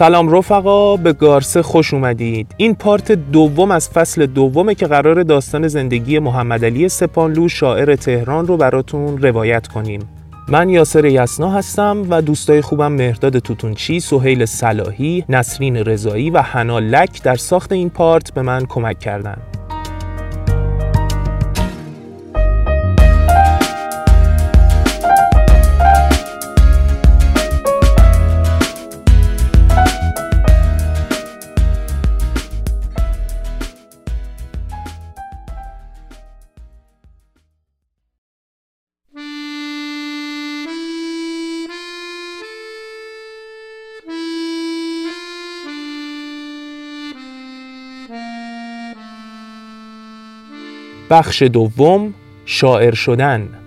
سلام رفقا به گارسه خوش اومدید این پارت دوم از فصل دومه که قرار داستان زندگی محمد علی سپانلو شاعر تهران رو براتون روایت کنیم من یاسر یسنا هستم و دوستای خوبم مهرداد توتونچی، سهیل صلاحی، نسرین رضایی و حنا لک در ساخت این پارت به من کمک کردند. بخش دوم شاعر شدن.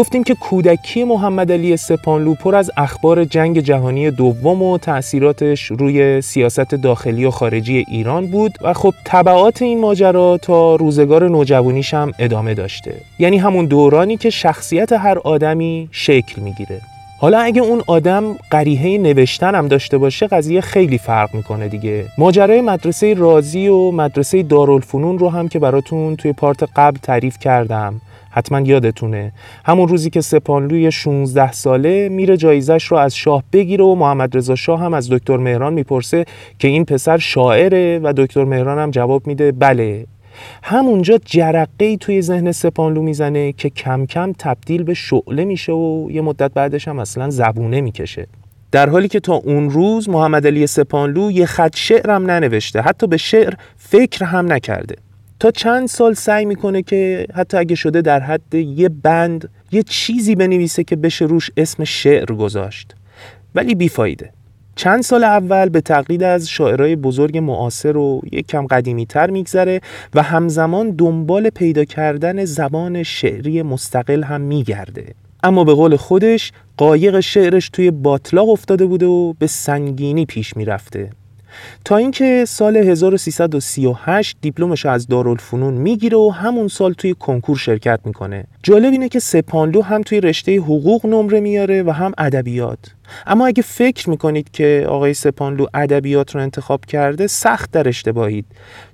گفتیم که کودکی محمد علی سپانلو پر از اخبار جنگ جهانی دوم و تأثیراتش روی سیاست داخلی و خارجی ایران بود و خب طبعات این ماجرا تا روزگار نوجوانیش هم ادامه داشته. یعنی همون دورانی که شخصیت هر آدمی شکل می‌گیره. حالا اگه اون آدم قریحه نوشتن هم داشته باشه قضیه خیلی فرق می‌کنه دیگه. ماجرای مدرسه رازی و مدرسه دارالفنون رو هم که براتون توی پارت قبل تعریف کردم. حتما یادتونه. همون روزی که سپانلوی 16 ساله میره جایزش رو از شاه بگیره و محمد رضا شاه هم از دکتر مهران می‌پرسه که این پسر شاعره و دکتر مهران هم جواب میده بله. همونجا جرقه ای توی ذهن سپانلو می‌زنه که کم کم تبدیل به شعله میشه و یه مدت بعدش هم اصلا زبونه می‌کشه. در حالی که تا اون روز محمد علی سپانلو یه خط شعرم ننوشته حتی به شعر فکر هم نکرده. تا چند سال سعی می‌کنه که حتی اگه شده در حد یه بند یه چیزی بنویسه که بشه روش اسم شعر گذاشت. ولی بیفایده. چند سال اول به تقلید از شاعرای بزرگ معاصر و یک کم قدیمی تر میگذره و همزمان دنبال پیدا کردن زبان شعری مستقل هم میگرده. اما به قول خودش قایق شعرش توی باطلاق افتاده بوده و به سنگینی پیش می‌رفته. تا اینکه سال 1338 دیپلمش از دارالفنون می‌گیره و همون سال توی کنکور شرکت می‌کنه. جالب اینه که سپانلو هم توی رشته حقوق نمره میاره و هم ادبیات. اما اگه فکر می‌کنید که آقای سپانلو ادبیات رو انتخاب کرده سخت در اشتباهید.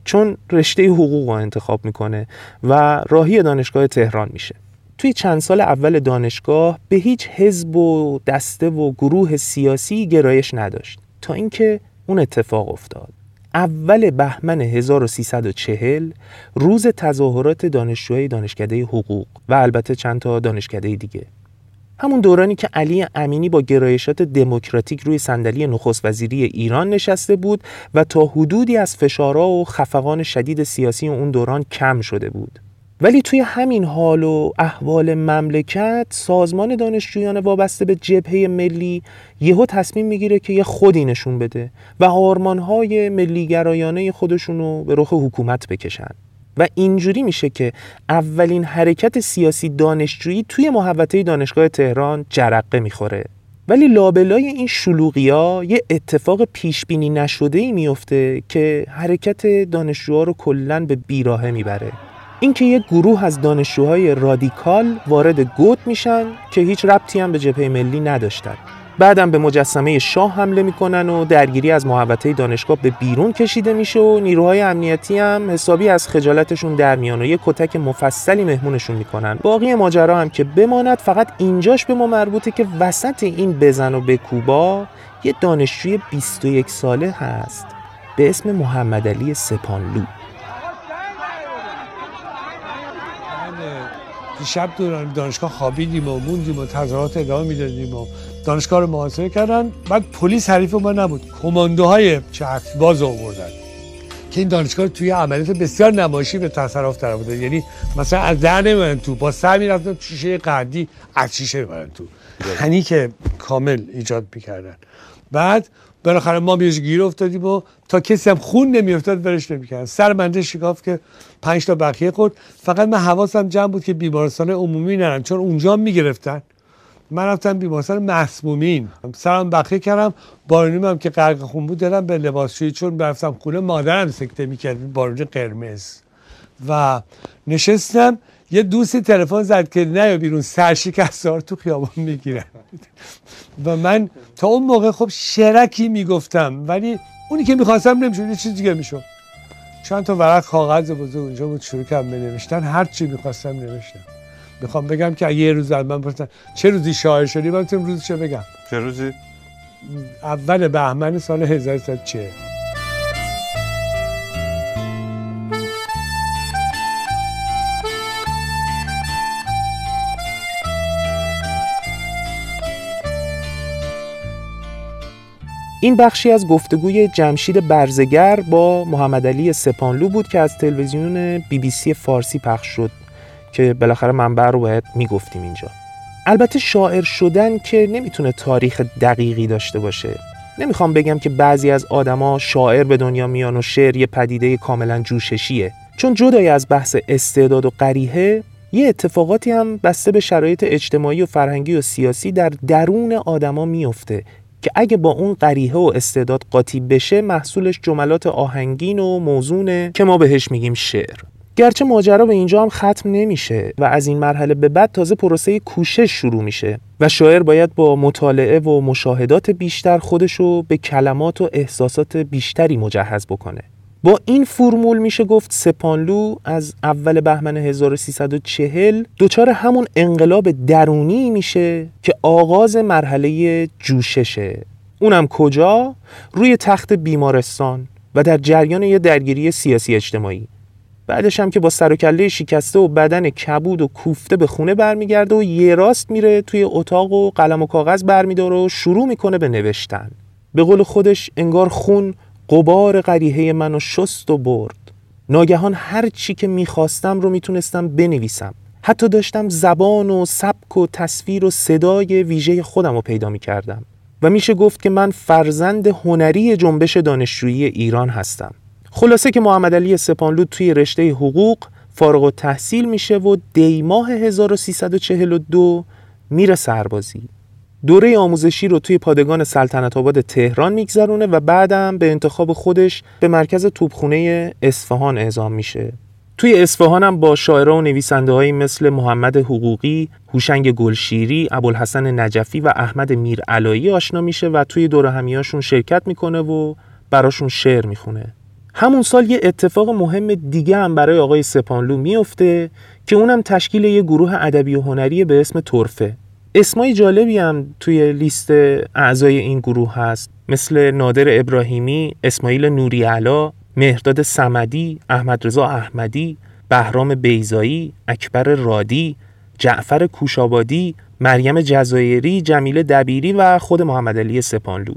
چون رشته حقوق رو انتخاب می‌کنه و راهی دانشگاه تهران میشه. توی چند سال اول دانشگاه به هیچ حزب و دسته و گروه سیاسی گرایش نداشت. تا اینکه اون اتفاق افتاد. اول بهمن 1340 روز تظاهرات دانشجوهای دانشکده حقوق و البته چند تا دانشکده دیگه. همون دورانی که علی امینی با گرایشات دموکراتیک روی صندلی نخست وزیری ایران نشسته بود و تا حدودی از فشارها و خفقان شدید سیاسی اون دوران کم شده بود. ولی توی همین حال و احوال مملکت سازمان دانشجویان وابسته به جبهه ملی یهو تصمیم می‌گیره که یه خودی نشون بده و آرمانهای ملیگرایانه خودشون رو به رخ حکومت بکشن. و اینجوری میشه که اولین حرکت سیاسی دانشجویی توی محوطه دانشگاه تهران جرقه می‌خوره. ولی لابلای این شلوغی ها یه اتفاق پیش بینی نشده ای میفته که حرکت دانشجوها رو کلا به بیراهه می‌بره. اینکه یک گروه از دانشجوهای رادیکال وارد گوت میشن که هیچ ربطی هم به جبهه ملی نداشتن. بعدم به مجسمه شاه حمله می‌کنن و درگیری از محوطه دانشگاه به بیرون کشیده میشه و نیروهای امنیتی هم حسابی از خجالتشون در میان و یه کتک مفصلی مهمونشون می‌کنن. باقی ماجرا هم که بماند فقط اینجاش به ما مربوطه که وسط این بزن و به کوبا یه دانشجوی 21 ساله هست. به اسم محمد علی سپانلو دیشب دوران دانشگاه خوابیدیم و موندیم و تظاهرات ادامه می‌دادیم و دانشگاه رو محاصره کردن. بعد پلیس حریف ما نبود. کماندوهای چرخ باز آوردن. که این دانشگاه توی عملیات بسیار نمایشی به تصرف در بوده یعنی مثلا از در نمی‌برن تو با سر می‌رفتن شیشه قندی از شیشه می‌برن تو. که کامل ایجاد می‌کردن. بعد بالاخره ما بیش گیر افتادیم و تا کسی هم خون نمیافتاد برش نمی‌کردن سر منده شکاف که پنج تا بقیه خورد. فقط من حواسم جمع بود که بیمارستان عمومی نرم چون اونجا می‌گرفتن. من رفتم بیمارستان مسمومین. سرم بخیه کردم. بارونیم که غرق خون بود دادم به لباسشویی چون برفتم خونه مادرم سکته می‌کرد بارونی قرمز. و نشستم. یه دوستی تلفن زد که نه بیرون سرشکستار تو خیابان می‌گیرن و من تا اون موقع خب شرکی می‌گفتم ولی اونی که می‌خواستم نمی‌شد یه چیز دیگه می‌شد. چند تا ورق کاغذ بزرگ اونجا بود شروع کردم بنوشتن هر چی می‌خواستم نوشتم. می‌خوام بگم که یه روز از من پرسن چه روزی شاعر شدی؟ من روزی روزشو بگم. چه روزی؟ اول بهمن سال 1340 این بخشی از گفتگوی جمشید برزگر با محمد علی سپانلو بود که از تلویزیون بی بی سی فارسی پخش شد که بالاخره منبع رو باید می‌گفتیم اینجا. البته شاعر شدن که نمی‌تونه تاریخ دقیقی داشته باشه. نمی‌خوام بگم که بعضی از آدما شاعر به دنیا میان و شعر یه پدیده کاملا جوششیه. چون جدای از بحث استعداد و قریحه یه اتفاقاتی هم بسته به شرایط اجتماعی و فرهنگی و سیاسی در درون آدما میفته که اگه با اون قریحه و استعداد قاطی بشه محصولش جملات آهنگین و موزونه که ما بهش میگیم شعر. گرچه ماجرا به اینجا هم ختم نمیشه و از این مرحله به بعد تازه پروسه کوشش شروع میشه و شاعر باید با مطالعه و مشاهدات بیشتر خودشو به کلمات و احساسات بیشتری مجهز بکنه. با این فرمول میشه گفت سپانلو از اول بهمن 1340 دچار همون انقلاب درونی میشه که آغاز مرحله جوششه. اونم کجا؟ روی تخت بیمارستان و در جریان یه درگیری سیاسی اجتماعی. بعدش هم که با سر و کله شکسته و بدن کبود و کوفته به خونه برمیگرده و یه راست میره توی اتاق و قلم و کاغذ برمیداره و شروع می‌کنه به نوشتن. به قول خودش انگار خون قبار قریحه منو شست و برد. ناگهان هر چی که می‌خواستم رو می‌تونستم بنویسم. حتی داشتم زبان و سبک و تصویر و صدای ویژه خودم رو پیدا می‌کردم. و میشه گفت که من فرزند هنری جنبش دانشجویی ایران هستم. خلاصه که محمد علی سپانلو توی رشته حقوق فارغ و تحصیل میشه و دیماه 1342 میره سربازی. دوره آموزشی رو توی پادگان سلطنت آباد تهران میگذرونه و بعدم به انتخاب خودش به مرکز توپخونه اصفهان اعزام میشه توی اصفهان هم با شاعران و نویسنده مثل محمد حقوقی، هوشنگ گلشیری، ابوالحسن نجفی و احمد میرعلایی آشنا میشه و توی دور همیاشون شرکت می‌کنه و براشون شعر می‌خونه. همون سال یه اتفاق مهم دیگه هم برای آقای سپانلو میفته که اونم تشکیل یه گروه ادبی و هنری به اسم ترفه اسمای جالبی هم توی لیست اعضای این گروه هست. مثل نادر ابراهیمی، اسماعیل نوری علا، مهرداد سمدی، احمد رضا احمدی، بهرام بیزایی، اکبر رادی، جعفر کوشابادی، مریم جزایری، جمیل دبیری و خود محمد علی سپانلو.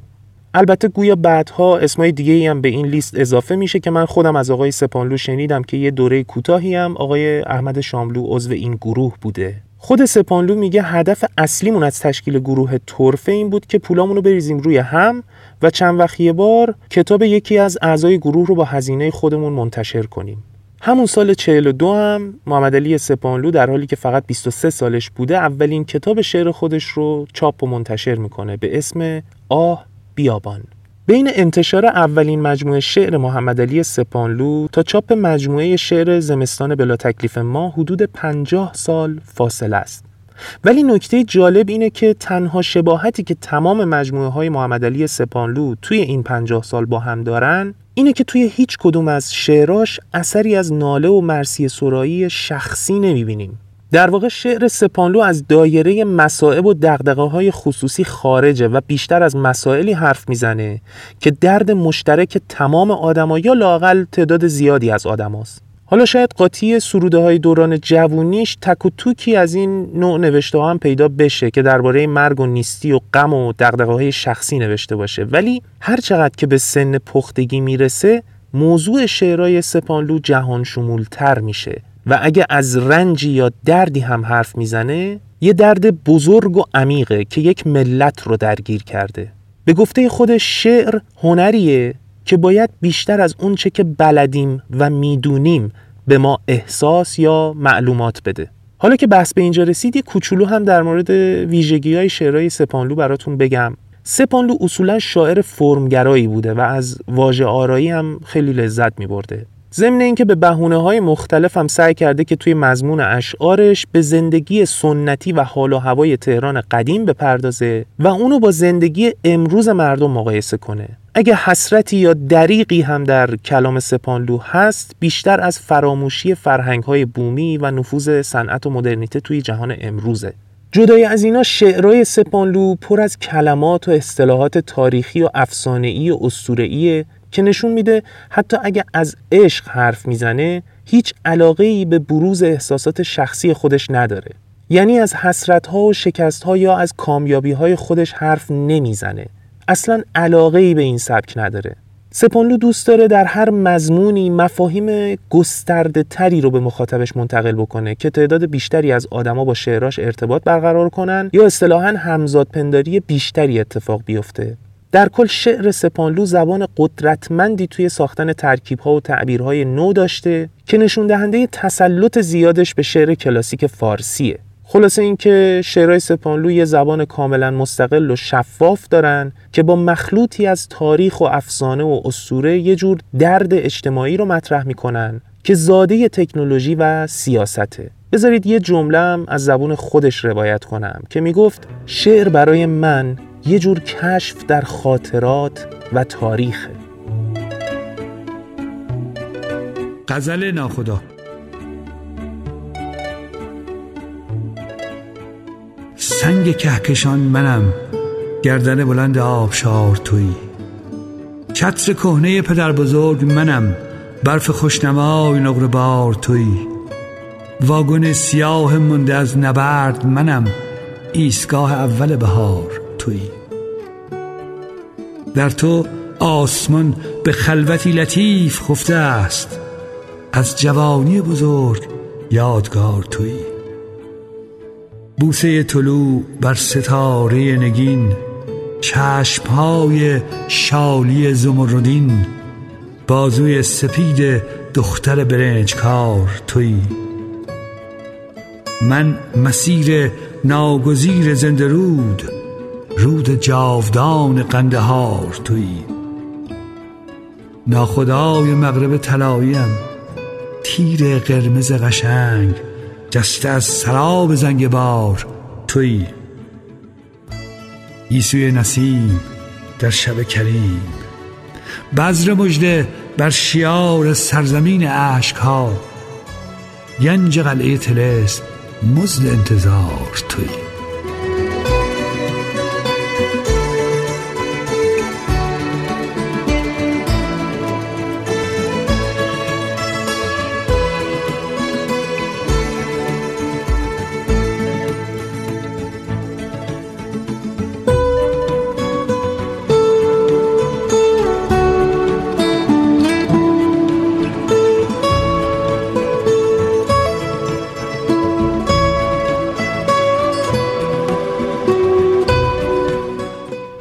البته گویا بعدها اسمای دیگه هم به این لیست اضافه میشه که من خودم از آقای سپانلو شنیدم که یه دوره کوتاهی هم آقای احمد شاملو عضو این گروه بوده. خود سپانلو میگه هدف اصلیمون از تشکیل گروه ترفه این بود که پولامون رو بریزیم روی هم و چند وقت یه بار کتاب یکی از اعضای گروه رو با هزینه خودمون منتشر کنیم. همون سال 42 هم محمد علی سپانلو در حالی که فقط 23 سالش بوده اولین کتاب شعر خودش رو چاپ و منتشر می‌کنه به اسم آه بیابان. بین انتشار اولین مجموعه شعر محمد علی سپانلو تا چاپ مجموعه شعر زمستان بلا تکلیف ما حدود 50 سال فاصله است. ولی نکته جالب اینه که تنها شباهتی که تمام مجموعه های محمد علی سپانلو توی این 50 سال با هم دارن اینه که توی هیچ کدوم از شعراش اثری از ناله و مرسی سرایی شخصی نمی‌بینیم. در واقع شعر سپانلو از دایره مسائب و دقدقه های خصوصی خارجه و بیشتر از مسائلی حرف می‌زنه که درد مشترک تمام آدما یا لاقل تعداد زیادی از آدماست. حالا شاید قاطی سروده های دوران جوونیش تک و توکی از این نوع نوشته هم پیدا بشه که درباره مرگ و نیستی و غم و دقدقه های شخصی نوشته باشه ولی هر چقدر که به سن پختگی می‌رسه موضوع شعرهای سپانلو جهان شمولتر میشه و اگه از رنجی یا دردی هم حرف می‌زنه یه درد بزرگ و عمیقه که یک ملت رو درگیر کرده. به گفته خود شعر هنریه که باید بیشتر از اونچه که بلدیم و می‌دونیم به ما احساس یا معلومات بده. حالا که بحث به اینجا رسید یه کوچولو هم در مورد ویژگی های شعرهای سپانلو براتون بگم. سپانلو اصولا شاعر فرمگرایی بوده و از واژه آرایی هم خیلی لذت می برده. ضمن اینکه به بهونه های مختلف هم سعی کرده که توی مضمون اشعارش به زندگی سنتی و حال و هوای تهران قدیم بپردازه و اونو با زندگی امروز مردم مقایسه کنه. اگه حسرتی یا دریقی هم در کلام سپانلو هست بیشتر از فراموشی فرهنگ های بومی و نفوذ صنعت و مدرنیته توی جهان امروزه. جدای از اینا شعرهای سپانلو پر از کلمات و اصطلاحات تاریخی و افسانه‌ای و اسطوره‌ای که نشون میده حتی اگه از عشق حرف می‌زنه هیچ علاقه ای به بروز احساسات شخصی خودش نداره. یعنی از حسرت ها و شکست ها یا از کامیابی های خودش حرف نمی‌زنه. اصلا علاقه ای به این سبک نداره. سپانلو دوست داره در هر مضمونی مفاهیم گسترده تری رو به مخاطبش منتقل بکنه که تعداد بیشتری از آدما با شعراش ارتباط برقرار کنن یا اصطلاحا همزاد پنداری بیشتری اتفاق بیفته. در کل شعر سپانلو زبان قدرتمندی توی ساختن ترکیبها و تعبیرهای نو داشته که نشون دهنده تسلط زیادش به شعر کلاسیک فارسیه. خلاصه اینکه شعرهای سپانلو یه زبان کاملا مستقل و شفاف دارن که با مخلوطی از تاریخ و افسانه و اسطوره یه جور درد اجتماعی رو مطرح می‌کنن که زاده تکنولوژی و سیاسته. بذارید یه جمله از زبون خودش روایت کنم که می‌گفت شعر برای من یه جور کشف در خاطرات و تاریخ غزل ناخدا. سنگ کهکشان منم گردن بلند آبشار توی چتر کهنه پدر بزرگ منم برف خوشنمای نقره بار توی واگن سیاه مونده از نبرد منم ایستگاه اول بهار. توی. در تو آسمان به خلوتی لطیف خفته است. از جوانی بزرگ یادگار توی. بوسه طلوع بر ستاره نگین چشمهای شالی زمردین بازوی سپید دختر برنجکار توی. من مسیر ناگزیر زنده رود. رود جاودان قندهار توی. ناخدای مغرب طلاییم تیر قرمز قشنگ جسته از سراب زنگ بار توی. ایسوی نسیم در شب کریم. بذر مجده بر شیار سرزمین عشق ها گنج قلعه تلس مزد انتظار توی.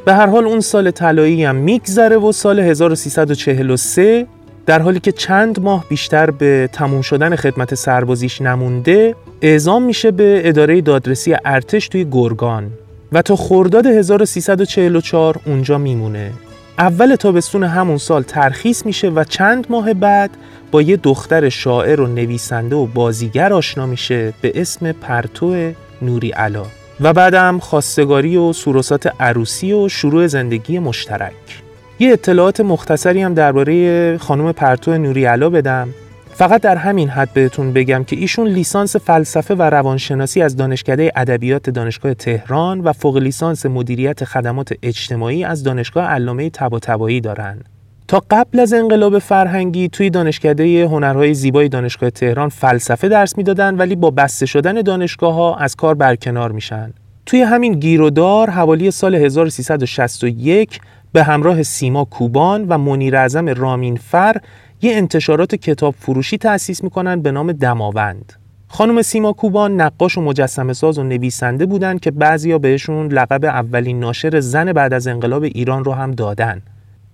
به هر حال اون سال طلایی هم میگذره و سال 1343 در حالی که چند ماه بیشتر به تموم شدن خدمت سربازیش نمونده اعزام میشه به اداره دادرسی ارتش توی گرگان. و تا خرداد 1344 اونجا میمونه. اول تابستون همون سال ترخیص میشه و چند ماه بعد با یه دختر شاعر و نویسنده و بازیگر آشنا میشه به اسم پرتو نوری علا. و بعدم خواستگاری و سروسات عروسی و شروع زندگی مشترک یه اطلاعات مختصری هم درباره خانم پرتو نوری علا بدم فقط در همین حد بهتون بگم که ایشون لیسانس فلسفه و روانشناسی از دانشکده ادبیات دانشگاه تهران و فوق لیسانس مدیریت خدمات اجتماعی از دانشگاه علامه طباطبایی دارن. تا قبل از انقلاب فرهنگی توی دانشکده هنرهای زیبای دانشگاه تهران فلسفه درس می‌دادن ولی با بسته شدن دانشگاه ها از کار برکنار میشن. توی همین گیرودار حوالی سال 1361 به همراه سیما کوبان و منیر اعظم رامینفر یه انتشارات کتاب فروشی تأسیس می‌کنن به نام دماوند. خانم سیما کوبان نقاش و مجسمه ساز و نویسنده بودن که بعضیا بهشون لقب اولین ناشر زن بعد از انقلاب ایران رو هم دادن.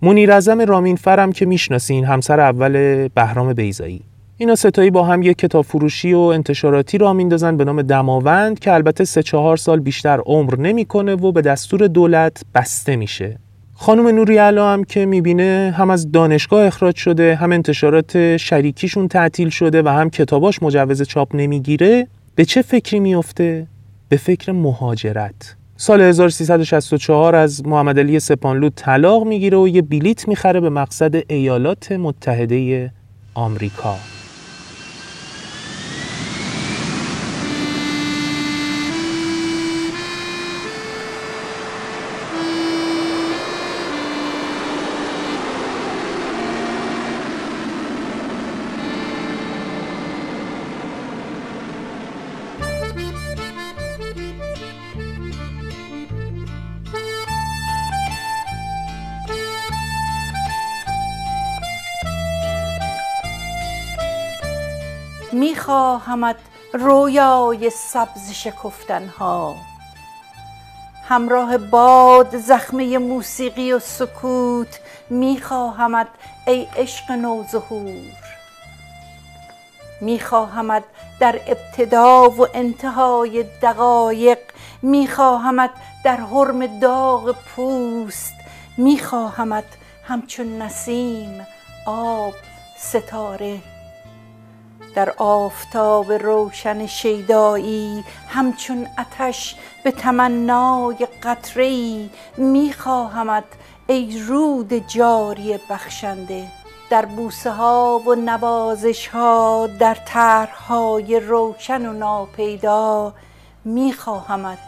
منیر اعظم رامینفر هم که می‌شناسین همسر اول بهرام بیزایی. اینا ستایی با هم یک کتاب فروشی و انتشاراتی را میندازن به نام دماوند که البته سه چهار سال بیشتر عمر نمی‌کنه و به دستور دولت بسته میشه خانم نوری علا هم که می‌بینه هم از دانشگاه اخراج شده هم انتشارات شریکیشون تعطیل شده و هم کتاباش مجوز چاپ نمی‌گیره به چه فکری میفته؟ به فکر مهاجرت سال 1364 از محمد علی سپانلو طلاق می‌گیره و یه بلیت می‌خره به مقصد ایالات متحده آمریکا. میخواهمت رویای سبز شکفتن ها همراه باد زخمه موسیقی و سکوت میخواهمت ای عشق نوظهور. میخواهمت در ابتدا و انتهای دقایق میخواهمت در حرم داغ پوست میخواهمت همچون نسیم آب ستاره. در آفتاب روشن شیدایی همچون آتش به تمنای قطره ای میخواهمت ای رود جاری بخشنده. در بوسه ها و نوازش ها در طرحهای روشن و ناپیدا میخواهمت.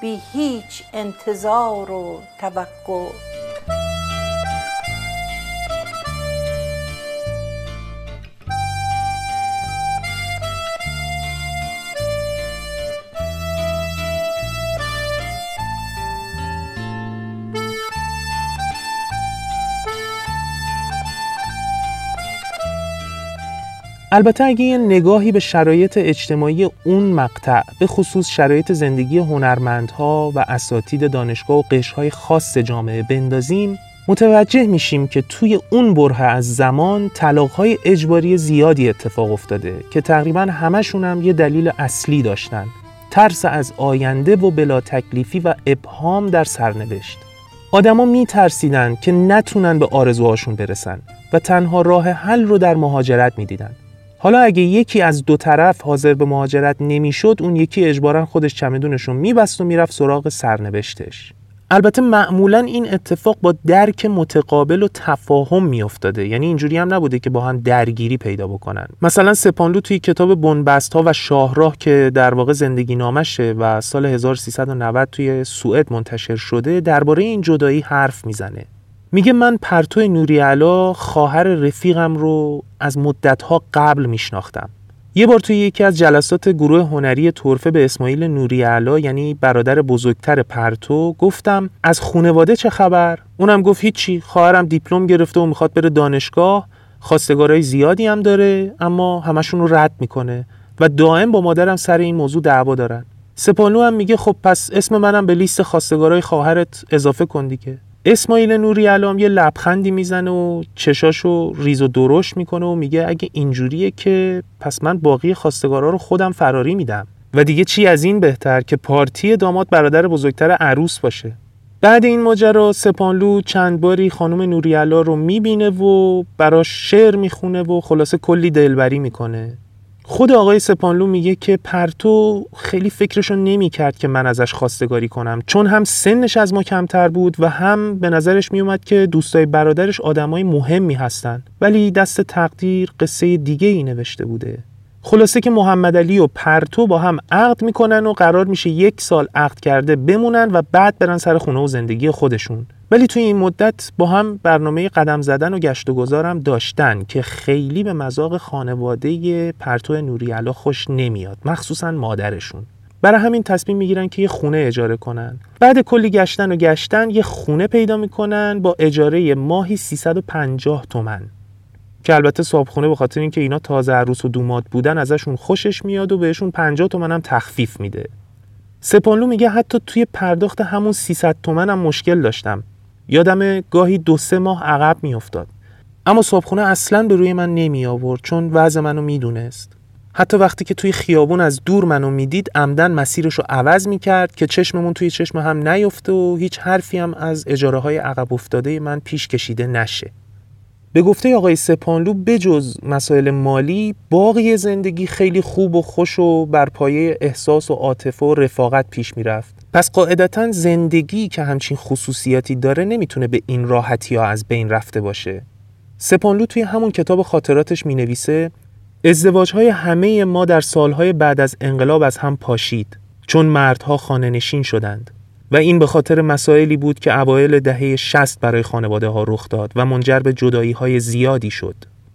بی هیچ انتظار و توقع. البته اگه یه نگاهی به شرایط اجتماعی اون مقطع به خصوص شرایط زندگی هنرمندها و اساتید دانشگاه و قشرهای خاص جامعه بندازیم متوجه میشیم که توی اون بره از زمان طلاقهای اجباری زیادی اتفاق افتاده که تقریبا همشون هم یه دلیل اصلی داشتن. ترس از آینده و بلا تکلیفی و ابهام در سرنوشت. آدما میترسیدن که نتونن به آرزوهاشون برسن و تنها راه حل رو در مهاجرت می‌دیدن. حالا اگه یکی از دو طرف حاضر به مهاجرت نمی‌شد اون یکی اجبارا خودش چمدونش رو میبست و می‌رفت سراغ سرنوشتش. البته معمولا این اتفاق با درک متقابل و تفاهم میافتاده. یعنی اینجوری هم نبوده که با هم درگیری پیدا بکنن. مثلا سپانلو توی کتاب بنبست ها و شاهراه که در واقع زندگی نامشه و سال 1390 توی سوئد منتشر شده درباره این جدایی حرف می‌زنه. میگه من پرتو نوری علا خواهر رفیقم رو از مدتها قبل میشناختم. یه بار توی یکی از جلسات گروه هنری طرفه به اسماعیل نوری علا یعنی برادر بزرگتر پرتو گفتم از خونواده چه خبر؟ اونم گفت هیچی خواهرم دیپلم گرفته و می‌خواد بره دانشگاه خواستگارای زیادی هم داره اما همشون رو رد می‌کنه و دائم با مادرم سر این موضوع دعوا دارن. سپانلو هم میگه خب پس اسم منم به لیست خواستگارای خواهرت اضافه کن دیگه. اسماعیل نوری علام یه لبخندی می‌زنه و چشاشو ریز و درشت می‌کنه و میگه اگه اینجوریه که پس من باقی خواستگارا رو خودم فراری میدم. و دیگه چی از این بهتر که پارتی داماد برادر بزرگتر عروس باشه. بعد این ماجرا سپانلو چند باری خانم نوریالا رو می‌بینه و براش شعر می‌خونه و خلاصه کلی دلبری می‌کنه. خود آقای سپانلو میگه که پرتو خیلی فکرشو نمی‌کرد که من ازش خواستگاری کنم چون هم سنش از ما کمتر بود و هم به نظرش میومد که دوستای برادرش آدمای مهمی هستن. ولی دست تقدیر قصه دیگه ای نوشته بوده. خلاصه که محمد علی و پرتو با هم عقد می‌کنن و قرار میشه یک سال عقد کرده بمونن و بعد برن سر خونه و زندگی خودشون. ولی توی این مدت با هم برنامه قدم زدن و گشت و گذارم داشتن که خیلی به مذاق خانواده پرتو نوریالا خوش نمیاد مخصوصا مادرشون. برای همین تصمیم می‌گیرن که یه خونه اجاره کنن. بعد کلی گشتن و گشتن یه خونه پیدا می‌کنن با اجاره ماهی 350 تومن. که البته صابخونه به خاطر اینکه اینا تازه عروس و دومات بودن ازشون خوشش میاد و بهشون 50 تومن هم تخفیف میده. سپانلو میگه حتی توی پرداخت همون 300 تومن هم مشکل داشتم. یادم گاهی دو سه ماه عقب میافتاد. اما صابخونه اصلا به روی من نمی آورد چون وضع منو می‌دونست. حتی وقتی که توی خیابون از دور منو می‌دید عمدن مسیرش رو عوض می‌کرد که چشممون توی چشم هم نیفته و هیچ حرفی هم از اجاره های عقب افتاده من پیش کشیده نشه. به گفته آقای سپانلو بجز مسائل مالی باقی زندگی خیلی خوب و خوش و بر پایه احساس و عاطفه و رفاقت پیش می‌رفت. پس قاعدتا زندگی که همچین خصوصیاتی داره نمی‌تونه به این راحتی ها از بین رفته باشه. سپانلو توی همون کتاب خاطراتش می نویسه ازدواج های همه ما در سالهای بعد از انقلاب از هم پاشید چون مردها خانه نشین شدند. و این به خاطر مسائلی بود که اوایل دهه 60 برای خانواده ها رخ داد و منجر به جدایی های زیادی شد.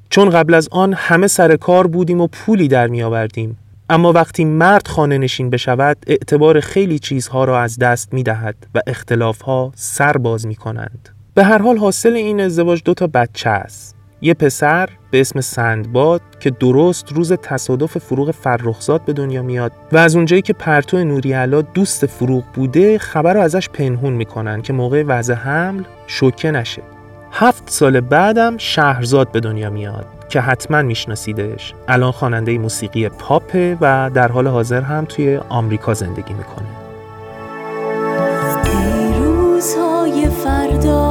چون قبل از آن همه سر کار بودیم و پولی در می آوردیم اما وقتی مرد خانه نشین بشود اعتبار خیلی چیزها را از دست می دهد و اختلاف ها سر باز می کنند. به هر حال حاصل این ازدواج دو تا بچه است. یه پسر به اسم سندباد که درست روز تصادف فروغ فرخزاد به دنیا میاد و از اونجایی که پرتو نوریالا دوست فروغ بوده خبر رو ازش پنهون می‌کنن که موقع وضع حمل شوکه نشه. هفت سال بعدم شهرزاد به دنیا میاد که حتما میشناسیدش. الان خواننده موسیقی پاپه و در حال حاضر هم توی آمریکا زندگی می‌کنه. فردا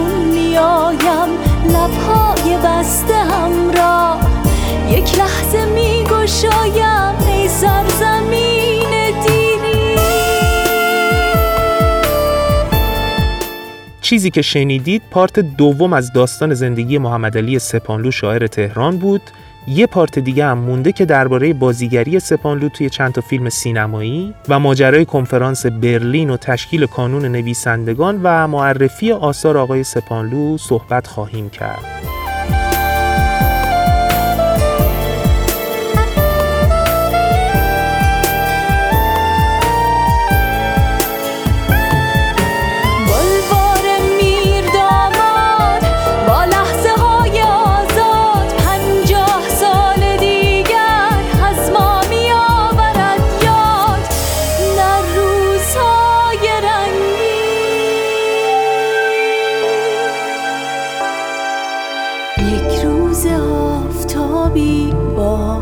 میایم لبهای بسته همراه یک لحظه می گشایم ای سرزمین دیری چیزی که شنیدید پارت دوم از داستان زندگی محمد علی سپانلو شاعر تهران بود. یه پارت دیگه هم مونده که درباره بازیگری سپانلو توی چند تا فیلم سینمایی و ماجرای کنفرانس برلین و تشکیل کانون نویسندگان و معرفی آثار آقای سپانلو صحبت خواهیم کرد.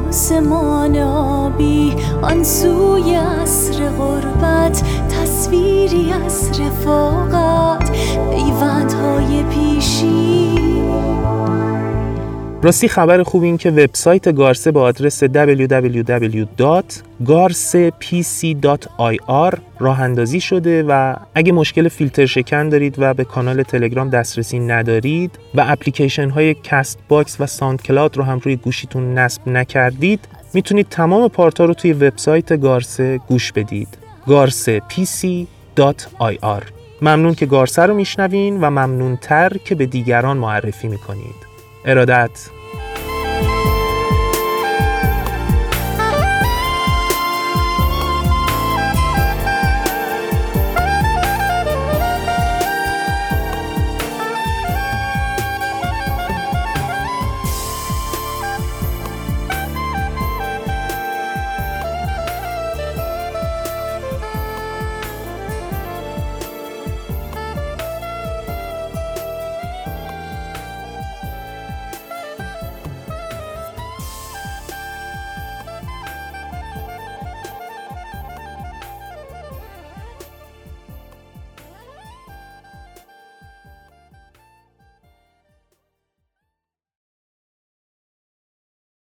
آسمان آبی آن سوی عصر غربت تصویری از رفاقت پیوندهای پیشین. راستی خبر خوب این که وبسایت گارسه با آدرس www.garsepc.ir راه اندازی شده و اگه مشکل فیلتر شکن دارید و به کانال تلگرام دسترسی ندارید و اپلیکیشن های CastBox و SoundCloud رو هم روی گوشیتون نصب نکردید می‌تونید تمام پارتا رو توی وبسایت گارسه گوش بدید. garsepc.ir ممنون که گارسه رو میشنوین و ممنونتر که به دیگران معرفی می‌کنید. ارادت.